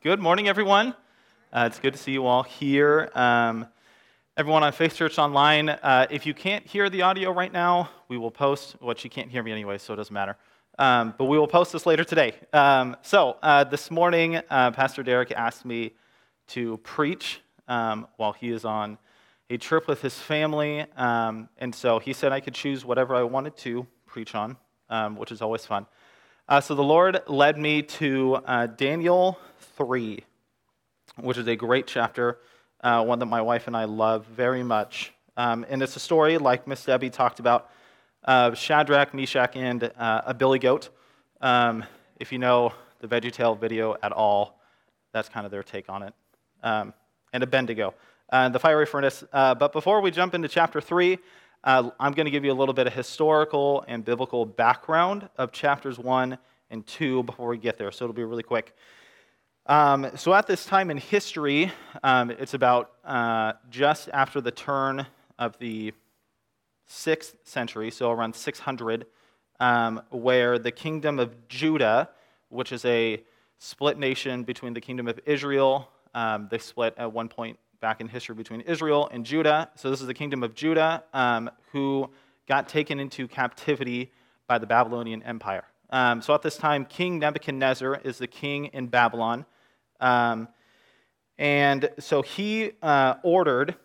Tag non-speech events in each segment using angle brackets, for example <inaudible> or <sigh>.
good morning, everyone. Uh, it's good to see you all here. Um, everyone on Faith Church Online, uh, if you can't hear the audio right now, we will post what you can't hear me anyway, so it doesn't matter. Um, but we will post this later today. Um, so uh, this morning, uh, Pastor Derek asked me to preach um, while he is on a trip with his family. Um, and so he said I could choose whatever I wanted to preach on, um, which is always fun. Uh, so the Lord led me to uh, Daniel 3, which is a great chapter, uh, one that my wife and I love very much. Um, and it's a story, like Miss Debbie talked about, of Shadrach, Meshach, and uh, a billy goat. Um, if you know the VeggieTale video at all, that's kind of their take on it. Um, and Abednego, uh, the fiery furnace. Uh, but before we jump into chapter 3, uh, I'm going to give you a little bit of historical and biblical background of chapters 1 and 2 before we get there, so it'll be really quick. Um, so, at this time in history, um, it's about uh, just after the turn of the 6th century, so around 600, um, where the kingdom of Judah, which is a split nation between the kingdom of Israel, um, they split at one point back in history between Israel and Judah. So, this is the kingdom of Judah um, who got taken into captivity by the Babylonian Empire. Um, so, at this time, King Nebuchadnezzar is the king in Babylon. Um, and so, he uh, ordered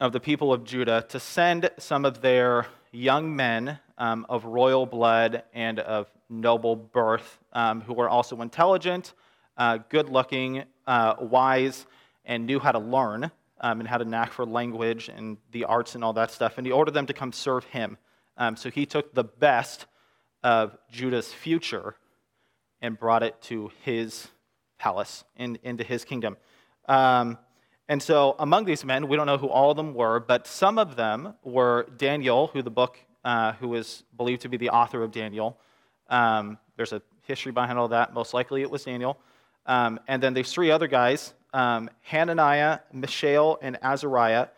of the people of Judah to send some of their young men um, of royal blood and of noble birth um, who were also intelligent, uh, good looking, uh, wise and knew how to learn um, and had a knack for language and the arts and all that stuff. And he ordered them to come serve him. Um, so he took the best of Judah's future and brought it to his palace, in, into his kingdom. Um, and so among these men, we don't know who all of them were, but some of them were Daniel, who the book, uh, who is believed to be the author of Daniel. Um, there's a history behind all that. Most likely it was Daniel. Um, and then there's three other guys um, Hananiah, Mishael, and Azariah,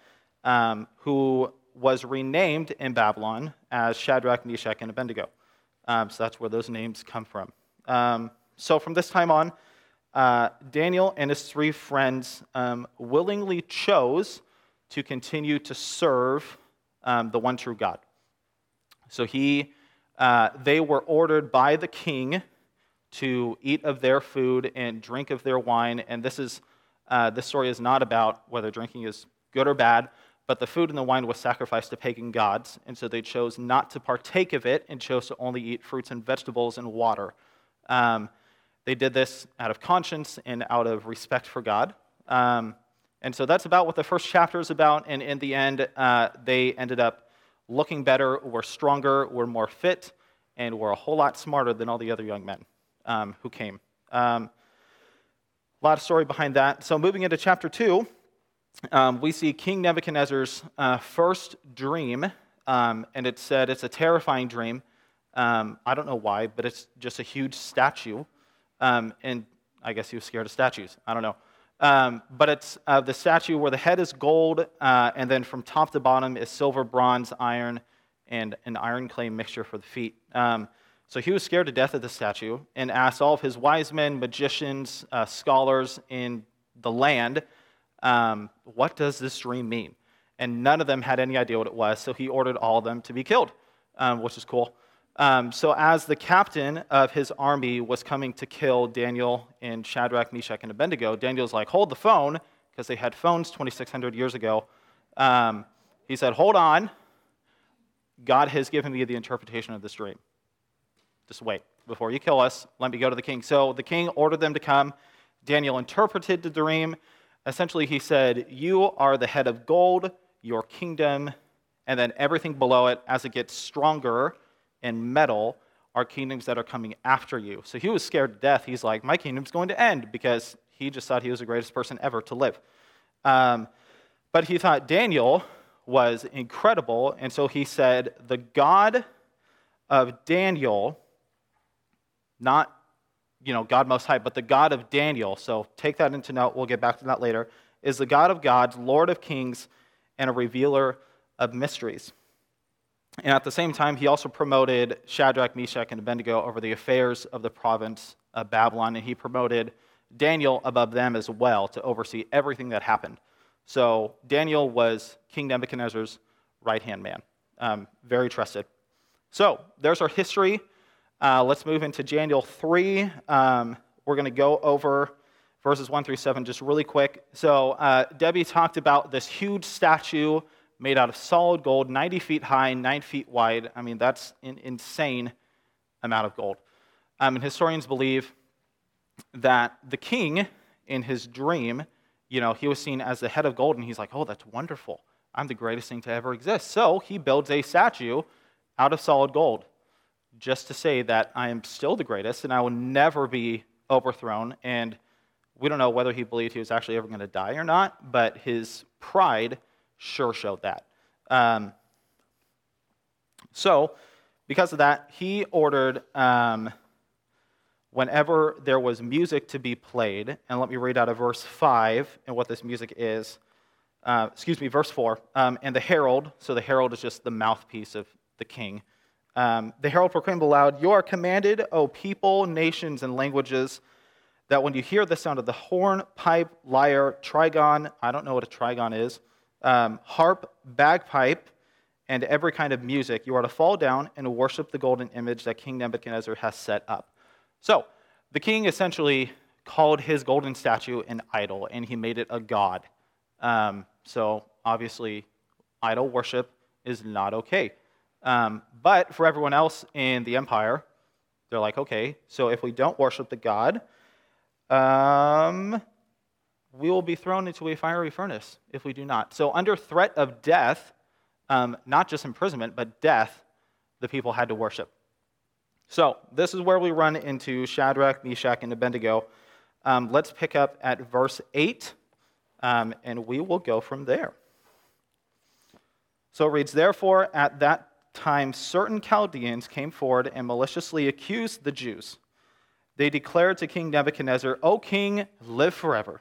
um, who was renamed in Babylon as Shadrach, Meshach, and Abednego. Um, so that's where those names come from. So from this time on, uh, Daniel and his three friends um, willingly chose to continue to serve um, the one true God. So he, uh, they were ordered by the king to eat of their food and drink of their wine, and this is uh, this story is not about whether drinking is good or bad, but the food and the wine was sacrificed to pagan gods, and so they chose not to partake of it and chose to only eat fruits and vegetables and water. Um, they did this out of conscience and out of respect for God. Um, and so that's about what the first chapter is about. And in the end, uh, they ended up looking better, were stronger, were more fit, and were a whole lot smarter than all the other young men um, who came. Um, a lot of story behind that. So, moving into chapter 2, um, we see King Nebuchadnezzar's uh, first dream, um, and it said it's a terrifying dream. Um, I don't know why, but it's just a huge statue. Um, and I guess he was scared of statues. I don't know. Um, but it's uh, the statue where the head is gold, uh, and then from top to bottom is silver, bronze, iron, and an iron clay mixture for the feet. Um, so he was scared to death of the statue and asked all of his wise men, magicians, uh, scholars in the land, um, What does this dream mean? And none of them had any idea what it was, so he ordered all of them to be killed, um, which is cool. Um, so, as the captain of his army was coming to kill Daniel and Shadrach, Meshach, and Abednego, Daniel's like, Hold the phone, because they had phones 2,600 years ago. Um, he said, Hold on. God has given me the interpretation of this dream. Just wait. Before you kill us, let me go to the king. So the king ordered them to come. Daniel interpreted the dream. Essentially, he said, You are the head of gold, your kingdom, and then everything below it, as it gets stronger in metal, are kingdoms that are coming after you. So he was scared to death. He's like, My kingdom's going to end because he just thought he was the greatest person ever to live. Um, but he thought Daniel was incredible, and so he said, The God of Daniel not you know God Most High, but the God of Daniel. So take that into note. We'll get back to that later. Is the God of gods, Lord of kings, and a revealer of mysteries. And at the same time, he also promoted Shadrach, Meshach, and Abednego over the affairs of the province of Babylon, and he promoted Daniel above them as well to oversee everything that happened. So Daniel was King Nebuchadnezzar's right hand man, um, very trusted. So there's our history. Uh, let's move into Daniel 3. Um, we're going to go over verses 1 through 7 just really quick. So uh, Debbie talked about this huge statue made out of solid gold, 90 feet high, 9 feet wide. I mean, that's an insane amount of gold. Um, and historians believe that the king, in his dream, you know, he was seen as the head of gold, and he's like, oh, that's wonderful. I'm the greatest thing to ever exist. So he builds a statue out of solid gold just to say that I am still the greatest and I will never be overthrown. And we don't know whether he believed he was actually ever going to die or not, but his pride sure showed that. Um, so, because of that, he ordered um, whenever there was music to be played, and let me read out of verse 5 and what this music is. Uh, excuse me, verse 4. Um, and the herald, so the herald is just the mouthpiece of the king. Um, the herald proclaimed aloud, You are commanded, O people, nations, and languages, that when you hear the sound of the horn, pipe, lyre, trigon, I don't know what a trigon is, um, harp, bagpipe, and every kind of music, you are to fall down and worship the golden image that King Nebuchadnezzar has set up. So, the king essentially called his golden statue an idol, and he made it a god. Um, so, obviously, idol worship is not okay. Um, but for everyone else in the empire, they're like, okay, so if we don't worship the god, um, we will be thrown into a fiery furnace if we do not. So, under threat of death, um, not just imprisonment, but death, the people had to worship. So, this is where we run into Shadrach, Meshach, and Abednego. Um, let's pick up at verse 8, um, and we will go from there. So it reads Therefore, at that time, certain Chaldeans came forward and maliciously accused the Jews. They declared to King Nebuchadnezzar, O king, live forever.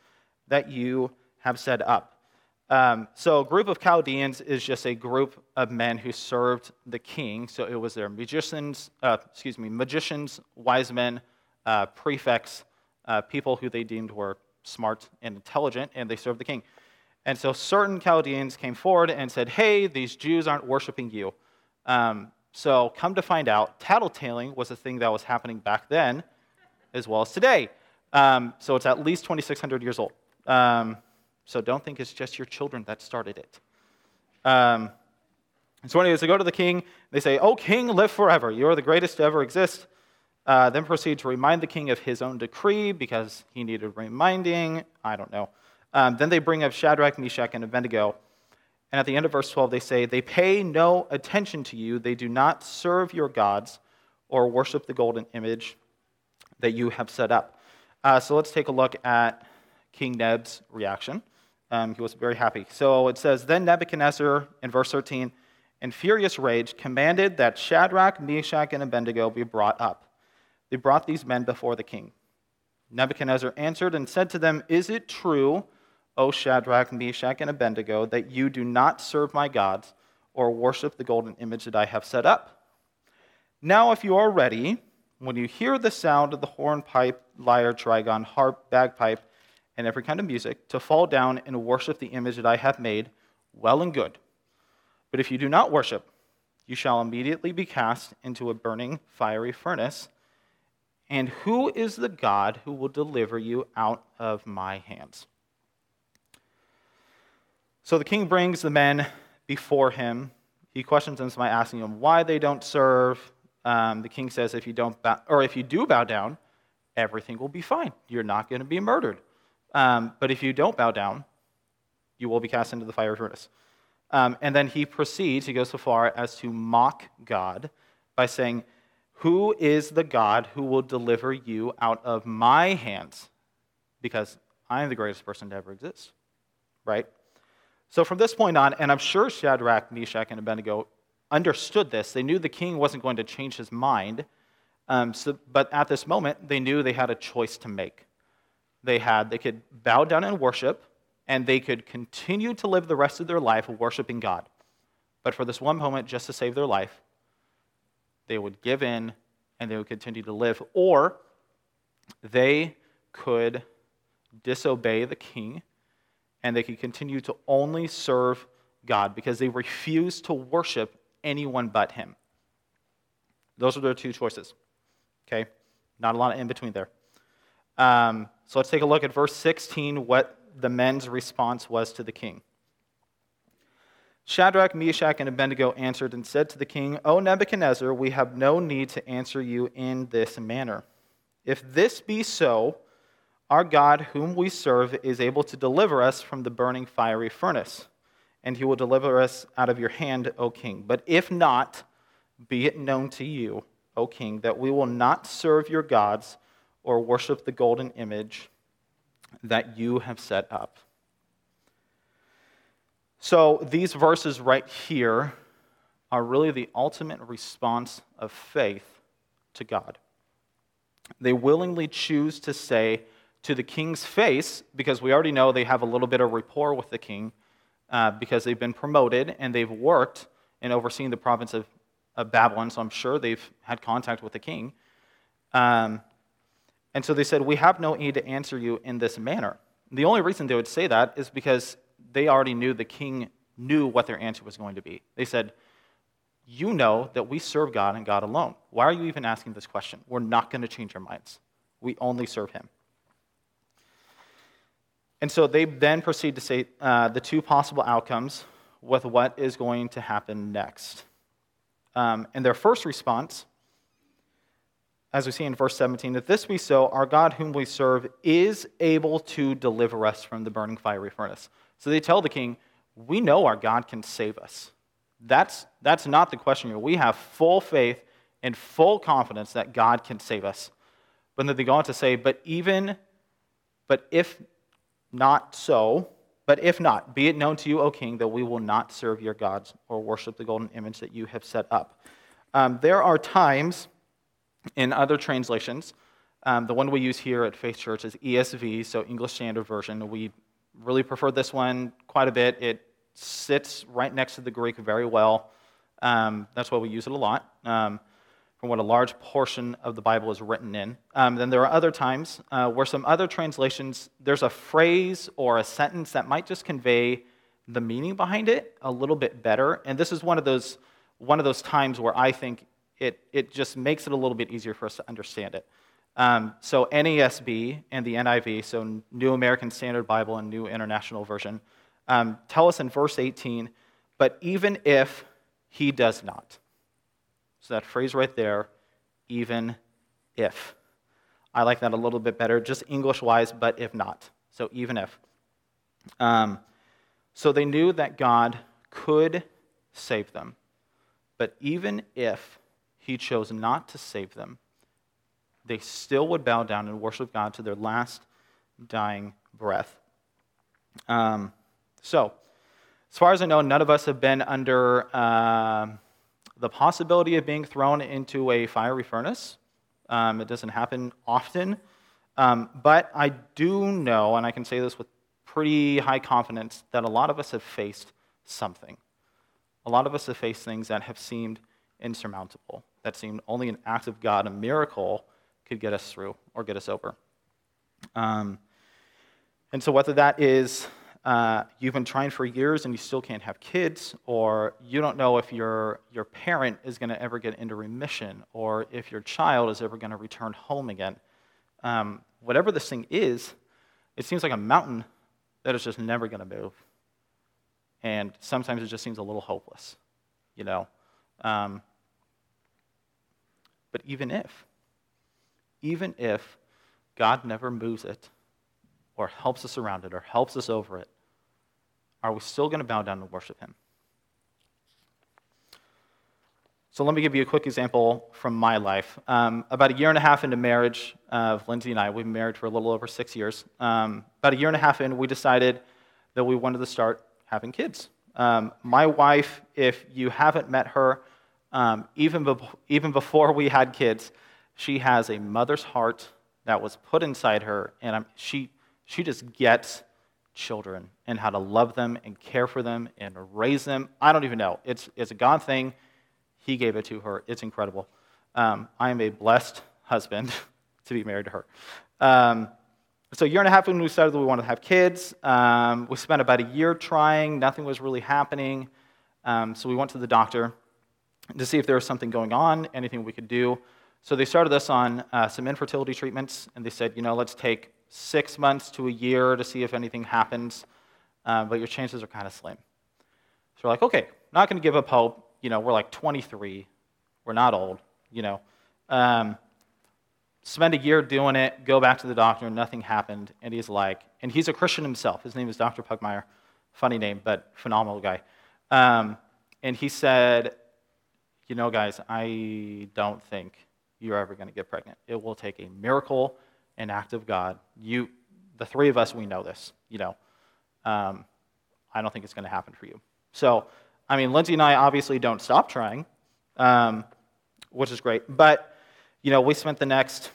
that you have set up. Um, so, a group of Chaldeans is just a group of men who served the king. So, it was their magicians, uh, excuse me, magicians, wise men, uh, prefects, uh, people who they deemed were smart and intelligent, and they served the king. And so, certain Chaldeans came forward and said, Hey, these Jews aren't worshiping you. Um, so, come to find out, tattletaling was a thing that was happening back then as well as today. Um, so, it's at least 2,600 years old. Um, so don't think it's just your children that started it. Um, so, anyways, they go to the king. They say, Oh, king, live forever. You are the greatest to ever exist. Uh, then proceed to remind the king of his own decree because he needed reminding. I don't know. Um, then they bring up Shadrach, Meshach, and Abednego. And at the end of verse 12, they say, They pay no attention to you. They do not serve your gods or worship the golden image that you have set up. Uh, so let's take a look at King Neb's reaction. Um, he was very happy. So it says, Then Nebuchadnezzar, in verse 13, in furious rage, commanded that Shadrach, Meshach, and Abednego be brought up. They brought these men before the king. Nebuchadnezzar answered and said to them, Is it true, O Shadrach, Meshach, and Abednego, that you do not serve my gods or worship the golden image that I have set up? Now, if you are ready, when you hear the sound of the horn, pipe, lyre, trigon, harp, bagpipe, and every kind of music, to fall down and worship the image that I have made, well and good. But if you do not worship, you shall immediately be cast into a burning fiery furnace. And who is the God who will deliver you out of my hands? So the king brings the men before him. He questions them by asking them why they don't serve. Um, the king says, if you don't bow, or if you do bow down, everything will be fine. You're not going to be murdered. Um, but if you don't bow down, you will be cast into the fire of furnace. Um, and then he proceeds, he goes so far as to mock God by saying, Who is the God who will deliver you out of my hands? because I am the greatest person to ever exist, right? So from this point on, and I'm sure Shadrach, Meshach, and Abednego understood this. They knew the king wasn't going to change his mind. Um, so, but at this moment, they knew they had a choice to make. They had, they could bow down and worship, and they could continue to live the rest of their life worshiping God. But for this one moment, just to save their life, they would give in and they would continue to live. Or they could disobey the king and they could continue to only serve God because they refused to worship anyone but him. Those are their two choices. Okay? Not a lot of in between there. Um, so let's take a look at verse 16, what the men's response was to the king. Shadrach, Meshach, and Abednego answered and said to the king, O Nebuchadnezzar, we have no need to answer you in this manner. If this be so, our God, whom we serve, is able to deliver us from the burning fiery furnace, and he will deliver us out of your hand, O king. But if not, be it known to you, O king, that we will not serve your gods or worship the golden image that you have set up. So, these verses right here are really the ultimate response of faith to God. They willingly choose to say to the king's face, because we already know they have a little bit of rapport with the king, uh, because they've been promoted and they've worked and overseen the province of, of Babylon, so I'm sure they've had contact with the king. Um, and so they said, We have no need to answer you in this manner. The only reason they would say that is because they already knew the king knew what their answer was going to be. They said, You know that we serve God and God alone. Why are you even asking this question? We're not going to change our minds. We only serve Him. And so they then proceed to say uh, the two possible outcomes with what is going to happen next. Um, and their first response, as we see in verse 17, if this be so, our God whom we serve is able to deliver us from the burning fiery furnace. So they tell the king, We know our God can save us. That's, that's not the question here. We have full faith and full confidence that God can save us. But then they go on to say, But even, but if not so, but if not, be it known to you, O king, that we will not serve your gods or worship the golden image that you have set up. Um, there are times in other translations, um, the one we use here at Faith Church is ESV, so English Standard Version. We really prefer this one quite a bit. It sits right next to the Greek very well. Um, that's why we use it a lot, um, from what a large portion of the Bible is written in. Um, then there are other times uh, where some other translations, there's a phrase or a sentence that might just convey the meaning behind it a little bit better. And this is one of those, one of those times where I think it, it just makes it a little bit easier for us to understand it. Um, so NASB and the NIV, so New American Standard Bible and New International Version, um, tell us in verse 18, but even if he does not. So that phrase right there, even if. I like that a little bit better, just English wise, but if not. So even if. Um, so they knew that God could save them. But even if he chose not to save them, they still would bow down and worship God to their last dying breath. Um, so, as far as I know, none of us have been under uh, the possibility of being thrown into a fiery furnace. Um, it doesn't happen often. Um, but I do know, and I can say this with pretty high confidence, that a lot of us have faced something. A lot of us have faced things that have seemed insurmountable, that seemed only an act of God, a miracle, could get us through or get us over. Um, and so, whether that is uh, you've been trying for years and you still can't have kids, or you don't know if your, your parent is going to ever get into remission, or if your child is ever going to return home again, um, whatever this thing is, it seems like a mountain that is just never going to move. And sometimes it just seems a little hopeless, you know. Um, but even if, even if God never moves it or helps us around it or helps us over it, are we still going to bow down and worship Him? So let me give you a quick example from my life. Um, about a year and a half into marriage of Lindsay and I, we've been married for a little over six years. Um, about a year and a half in, we decided that we wanted to start having kids. Um, my wife, if you haven't met her, um, even, be- even before we had kids, she has a mother's heart that was put inside her, and I'm, she, she just gets children and how to love them and care for them and raise them. I don't even know. It's, it's a God thing. He gave it to her. It's incredible. Um, I am a blessed husband <laughs> to be married to her. Um, so a year and a half when we decided that we wanted to have kids, um, we spent about a year trying. Nothing was really happening. Um, so we went to the doctor to see if there was something going on, anything we could do. So they started us on uh, some infertility treatments, and they said, you know, let's take six months to a year to see if anything happens, uh, but your chances are kind of slim. So we're like, okay, not going to give up hope. You know, we're like 23. We're not old, you know. Um, spend a year doing it, go back to the doctor, nothing happened. And he's like, and he's a Christian himself. His name is Dr. Pugmire. Funny name, but phenomenal guy. Um, and he said, you know, guys, I don't think you're ever going to get pregnant. It will take a miracle, an act of God. You, the three of us, we know this. You know, um, I don't think it's going to happen for you. So, I mean, Lindsay and I obviously don't stop trying, um, which is great. But, you know, we spent the next,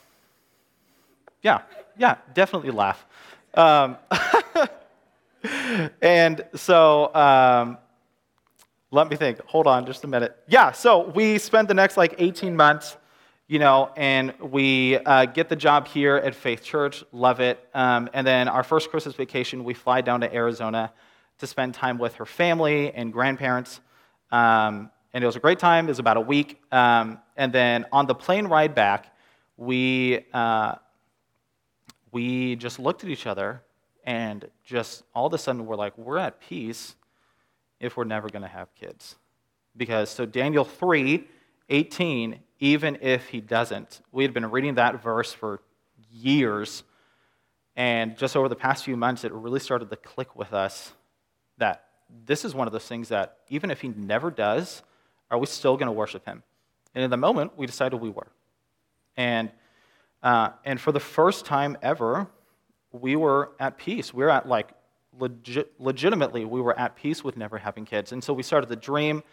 yeah, yeah, definitely laugh. Um, <laughs> and so, um, let me think. Hold on just a minute. Yeah, so we spent the next like 18 months, you know, and we uh, get the job here at Faith Church, love it. Um, and then our first Christmas vacation, we fly down to Arizona to spend time with her family and grandparents. Um, and it was a great time. It was about a week. Um, and then on the plane ride back, we, uh, we just looked at each other and just all of a sudden we're like, we're at peace if we're never going to have kids. Because, so Daniel 3 18, even if he doesn't, we had been reading that verse for years. And just over the past few months, it really started to click with us that this is one of those things that even if he never does, are we still going to worship him? And in the moment, we decided we were. And, uh, and for the first time ever, we were at peace. We were at like legit, legitimately, we were at peace with never having kids. And so we started to dream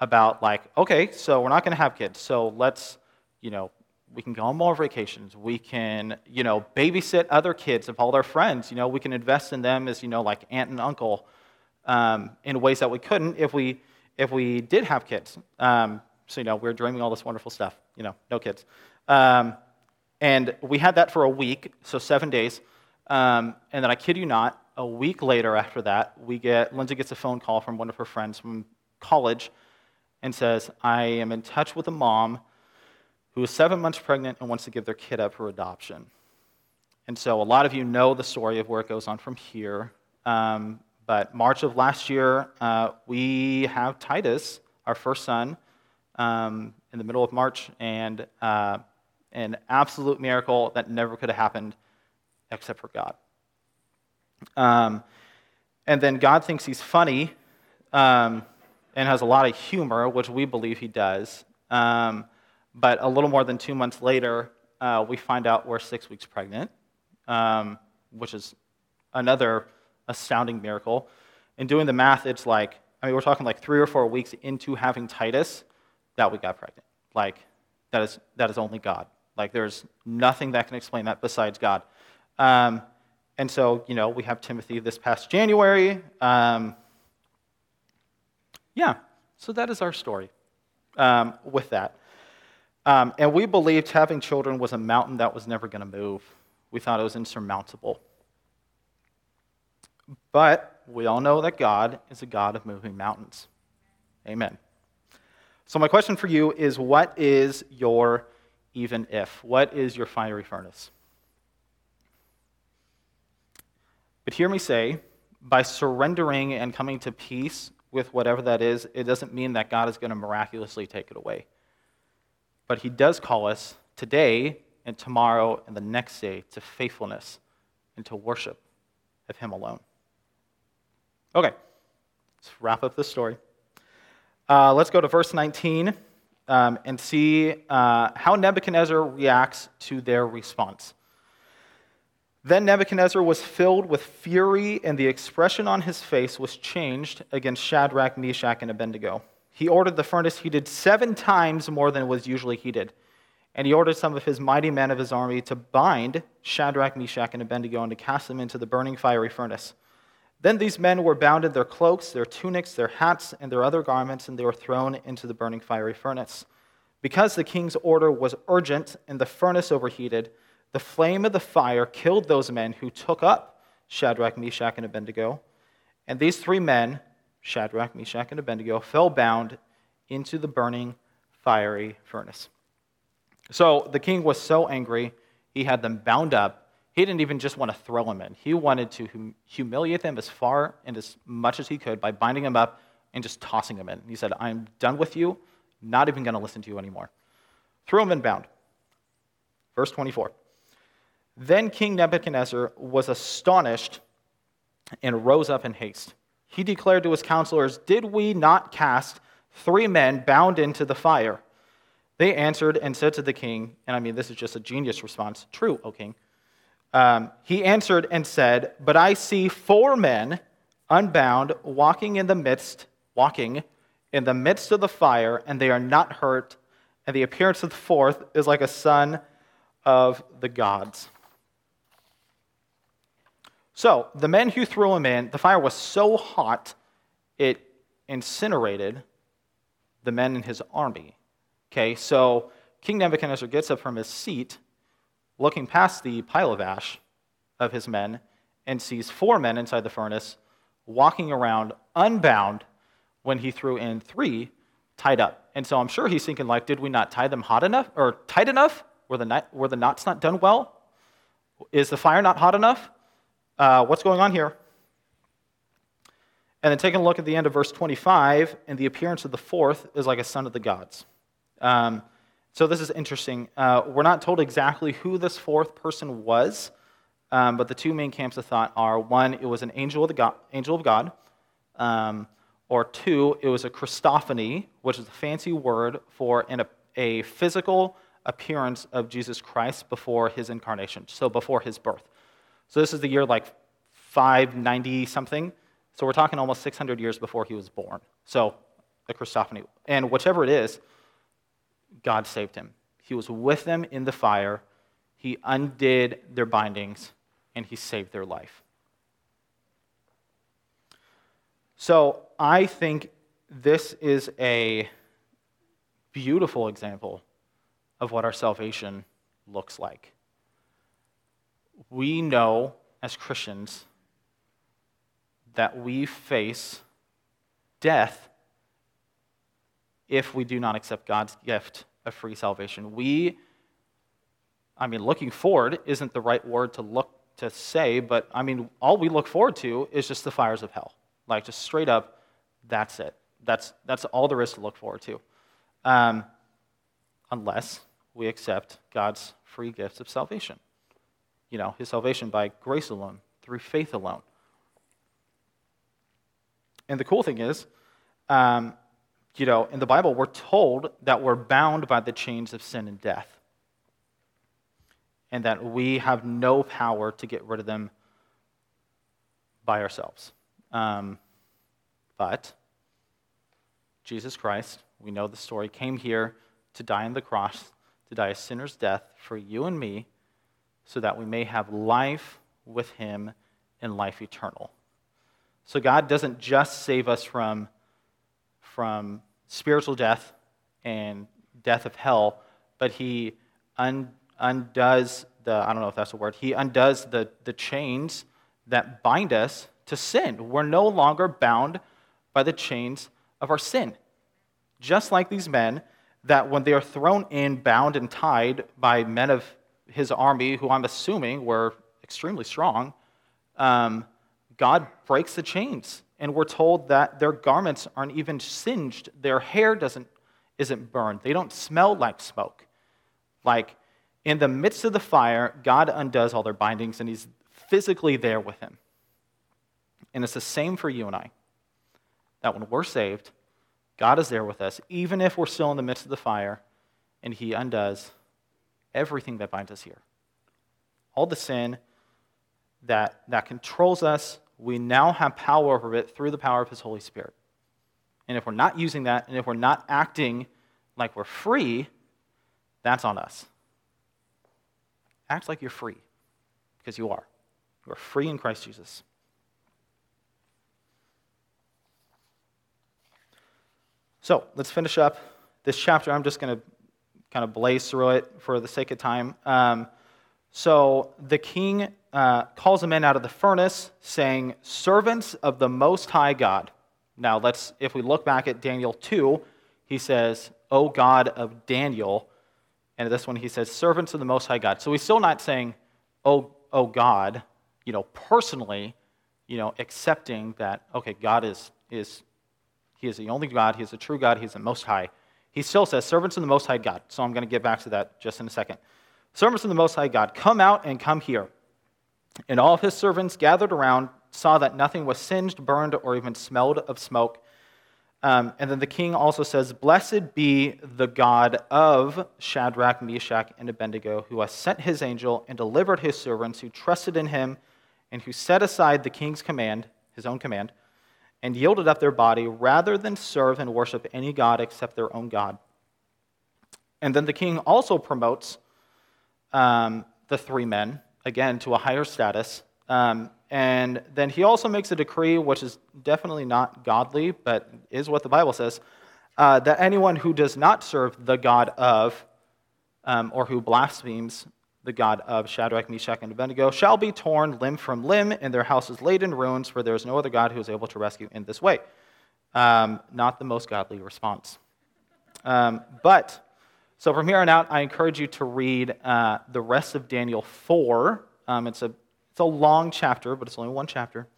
about, like, okay, so we're not going to have kids. So let's, you know, we can go on more vacations. We can, you know, babysit other kids of all their friends. You know, we can invest in them as, you know, like aunt and uncle um, in ways that we couldn't if we, if we did have kids. Um, so, you know, we are dreaming all this wonderful stuff. You know, no kids. Um, and we had that for a week, so seven days. Um, and then I kid you not, a week later after that, we get Lindsay gets a phone call from one of her friends from college and says, I am in touch with a mom who is seven months pregnant and wants to give their kid up for adoption. And so a lot of you know the story of where it goes on from here. Um, but March of last year, uh, we have Titus, our first son, um, in the middle of March, and uh, an absolute miracle that never could have happened except for God. Um, and then God thinks he's funny um, and has a lot of humor, which we believe he does. Um, but a little more than two months later, uh, we find out we're six weeks pregnant, um, which is another astounding miracle. In doing the math, it's like, I mean, we're talking like three or four weeks into having Titus that we got pregnant. Like, that is, that is only God. Like, there's nothing that can explain that besides God. Um, and so, you know, we have Timothy this past January. Um, yeah, so that is our story um, with that. Um, and we believed having children was a mountain that was never going to move. We thought it was insurmountable. But we all know that God is a God of moving mountains. Amen. So, my question for you is what is your even if? What is your fiery furnace? But hear me say, by surrendering and coming to peace with whatever that is, it doesn't mean that God is going to miraculously take it away. But He does call us today and tomorrow and the next day to faithfulness and to worship of Him alone. Okay, let's wrap up this story. Uh, let's go to verse 19. um, and see uh, how Nebuchadnezzar reacts to their response. Then Nebuchadnezzar was filled with fury, and the expression on his face was changed against Shadrach, Meshach, and Abednego. He ordered the furnace heated seven times more than it was usually heated. And he ordered some of his mighty men of his army to bind Shadrach, Meshach, and Abednego and to cast them into the burning fiery furnace. Then these men were bound in their cloaks, their tunics, their hats, and their other garments, and they were thrown into the burning fiery furnace. Because the king's order was urgent and the furnace overheated, the flame of the fire killed those men who took up Shadrach, Meshach, and Abednego. And these three men, Shadrach, Meshach, and Abednego, fell bound into the burning fiery furnace. So the king was so angry, he had them bound up he didn't even just want to throw them in. He wanted to hum- humiliate them as far and as much as he could by binding them up and just tossing them in. He said, I'm done with you, not even going to listen to you anymore. Threw them in bound. Verse 24. Then King Nebuchadnezzar was astonished and rose up in haste. He declared to his counselors, Did we not cast three men bound into the fire? They answered and said to the king, and I mean, this is just a genius response True, O king. Um, he answered and said, But I see four men unbound walking in the midst, walking in the midst of the fire, and they are not hurt. And the appearance of the fourth is like a son of the gods. So the men who threw him in, the fire was so hot it incinerated the men in his army. Okay, so King Nebuchadnezzar gets up from his seat looking past the pile of ash of his men and sees four men inside the furnace walking around unbound when he threw in three tied up. And so I'm sure he's thinking, like, did we not tie them hot enough or tight enough? Were the, were the knots not done well? Is the fire not hot enough? Uh, what's going on here? And then taking a look at the end of verse 25, and the appearance of the fourth is like a son of the gods. Um, so this is interesting. Uh, we're not told exactly who this fourth person was, um, but the two main camps of thought are one, it was an angel of, the God, angel of God, um, or two, it was a Christophany, which is a fancy word for an, a physical appearance of Jesus Christ before his incarnation, so before his birth. So this is the year like 590 something. So we're talking almost 600 years before he was born. So a Christophany. And whichever it is, God saved him. He was with them in the fire. He undid their bindings and he saved their life. So I think this is a beautiful example of what our salvation looks like. We know as Christians that we face death if we do not accept God's gift of free salvation. We, I mean, looking forward isn't the right word to look to say, but I mean, all we look forward to is just the fires of hell. Like, just straight up, that's it. That's, that's all there is to look forward to. Um, unless we accept God's free gifts of salvation. You know, his salvation by grace alone, through faith alone. And the cool thing is, um, you know, in the Bible, we're told that we're bound by the chains of sin and death, and that we have no power to get rid of them by ourselves. Um, but Jesus Christ, we know the story, came here to die on the cross, to die a sinner's death for you and me, so that we may have life with him and life eternal. So God doesn't just save us from from spiritual death and death of hell, but he un- undoes the, I don't know if that's a word, he undoes the, the chains that bind us to sin. We're no longer bound by the chains of our sin. Just like these men, that when they are thrown in, bound, and tied by men of his army, who I'm assuming were extremely strong, um, God breaks the chains and we're told that their garments aren't even singed, their hair doesn't, isn't burned, they don't smell like smoke. Like in the midst of the fire, God undoes all their bindings and He's physically there with him. And it's the same for you and I. That when we're saved, God is there with us, even if we're still in the midst of the fire, and He undoes everything that binds us here. All the sin that, that controls us, we now have power over it through the power of His Holy Spirit. And if we're not using that, and if we're not acting like we're free, that's on us. Act like you're free, because you are. You are free in Christ Jesus. So let's finish up this chapter. I'm just going to kind of blaze through it for the sake of time. Um, so the king uh, calls the in out of the furnace, saying, Servants of the Most High God. Now, let's, if we look back at Daniel 2, he says, O God of Daniel. And this one, he says, Servants of the Most High God. So he's still not saying, Oh, oh God, you know, personally, you know, accepting that, okay, God is, is, he is the only God, he is the true God, he is the Most High. He still says, Servants of the Most High God. So I'm going to get back to that just in a second. Servants of the Most High God, come out and come here. And all of his servants gathered around, saw that nothing was singed, burned, or even smelled of smoke. Um, and then the king also says, Blessed be the God of Shadrach, Meshach, and Abednego, who has sent his angel and delivered his servants who trusted in him and who set aside the king's command, his own command, and yielded up their body rather than serve and worship any God except their own God. And then the king also promotes um, the three men, again, to a higher status. Um, and then he also makes a decree, which is definitely not godly, but is what the Bible says, uh, that anyone who does not serve the God of, um, or who blasphemes the God of Shadrach, Meshach, and Abednego, shall be torn limb from limb, and their houses laid in ruins, for there is no other God who is able to rescue in this way. Um, not the most godly response. Um, but, so from here on out, I encourage you to read uh, the rest of Daniel 4. Um, it's, a, it's a long chapter, but it's only one chapter,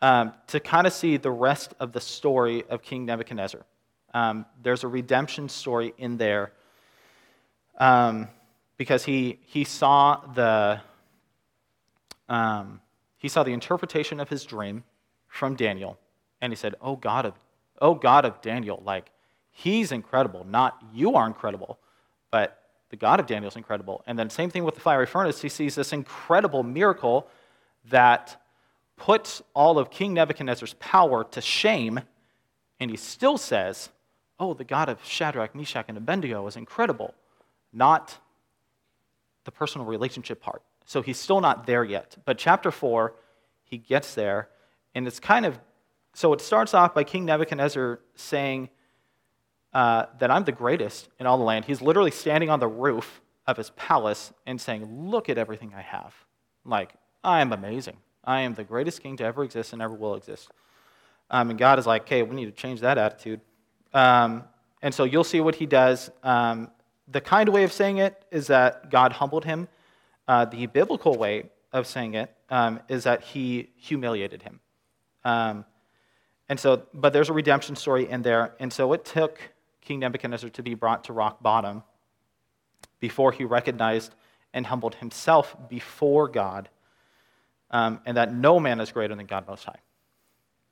um, to kind of see the rest of the story of King Nebuchadnezzar. Um, there's a redemption story in there. Um, because he, he saw the um, he saw the interpretation of his dream from Daniel, and he said, "Oh God of, oh God of Daniel, like he's incredible. Not you are incredible, but the God of Daniel is incredible." And then same thing with the fiery furnace. He sees this incredible miracle that puts all of King Nebuchadnezzar's power to shame, and he still says, "Oh, the God of Shadrach, Meshach, and Abednego is incredible." Not the personal relationship part. So he's still not there yet. But chapter 4, he gets there, and it's kind of so it starts off by King Nebuchadnezzar saying uh, that I'm the greatest in all the land. He's literally standing on the roof of his palace and saying, Look at everything I have. Like, I am amazing. I am the greatest king to ever exist and ever will exist. Um, and God is like, Okay, we need to change that attitude. Um, and so you'll see what he does. Um, the kind way of saying it is that God humbled him. Uh, the biblical way of saying it um, is that he humiliated him. Um, and so, but there's a redemption story in there. And so it took King Nebuchadnezzar to be brought to rock bottom before he recognized and humbled himself before God, um, and that no man is greater than God Most High.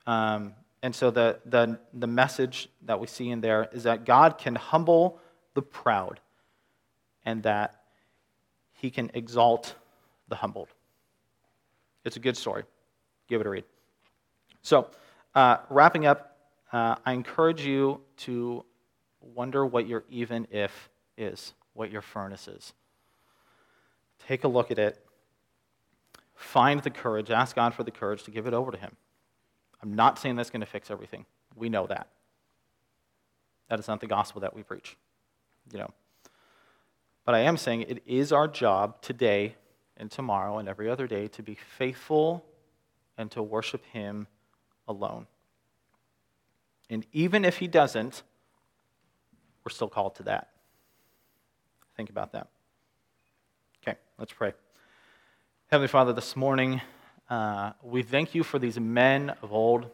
Um, and so the, the, the message that we see in there is that God can humble the proud and that he can exalt the humbled. It's a good story. Give it a read. So, uh, wrapping up, uh, I encourage you to wonder what your even if is, what your furnace is. Take a look at it. Find the courage. Ask God for the courage to give it over to Him. I'm not saying that's going to fix everything. We know that. That is not the gospel that we preach. You know, but I am saying it is our job today and tomorrow and every other day to be faithful and to worship Him alone. And even if He doesn't, we're still called to that. Think about that. Okay, let's pray. Heavenly Father, this morning, uh, we thank you for these men of old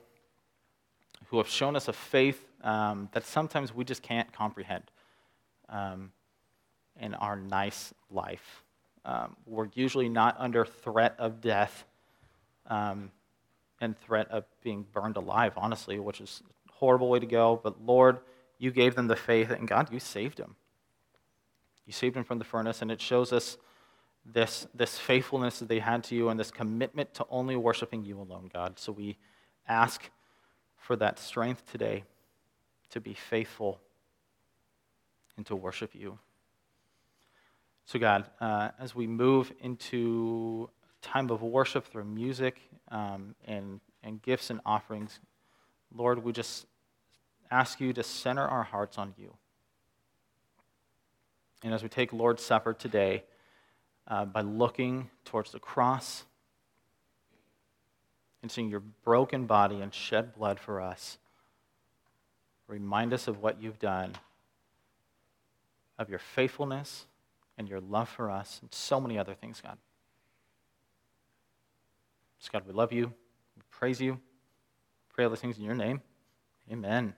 who have shown us a faith um, that sometimes we just can't comprehend. Um, in our nice life. Um, we're usually not under threat of death um, and threat of being burned alive, honestly, which is a horrible way to go. But Lord, you gave them the faith, and God, you saved them. You saved them from the furnace, and it shows us this, this faithfulness that they had to you and this commitment to only worshiping you alone, God. So we ask for that strength today to be faithful and to worship you. So, God, uh, as we move into time of worship through music um, and, and gifts and offerings, Lord, we just ask you to center our hearts on you. And as we take Lord's Supper today, uh, by looking towards the cross and seeing your broken body and shed blood for us, remind us of what you've done, of your faithfulness and your love for us, and so many other things, God. So, God, we love you. We praise you. Pray all these things in your name. Amen.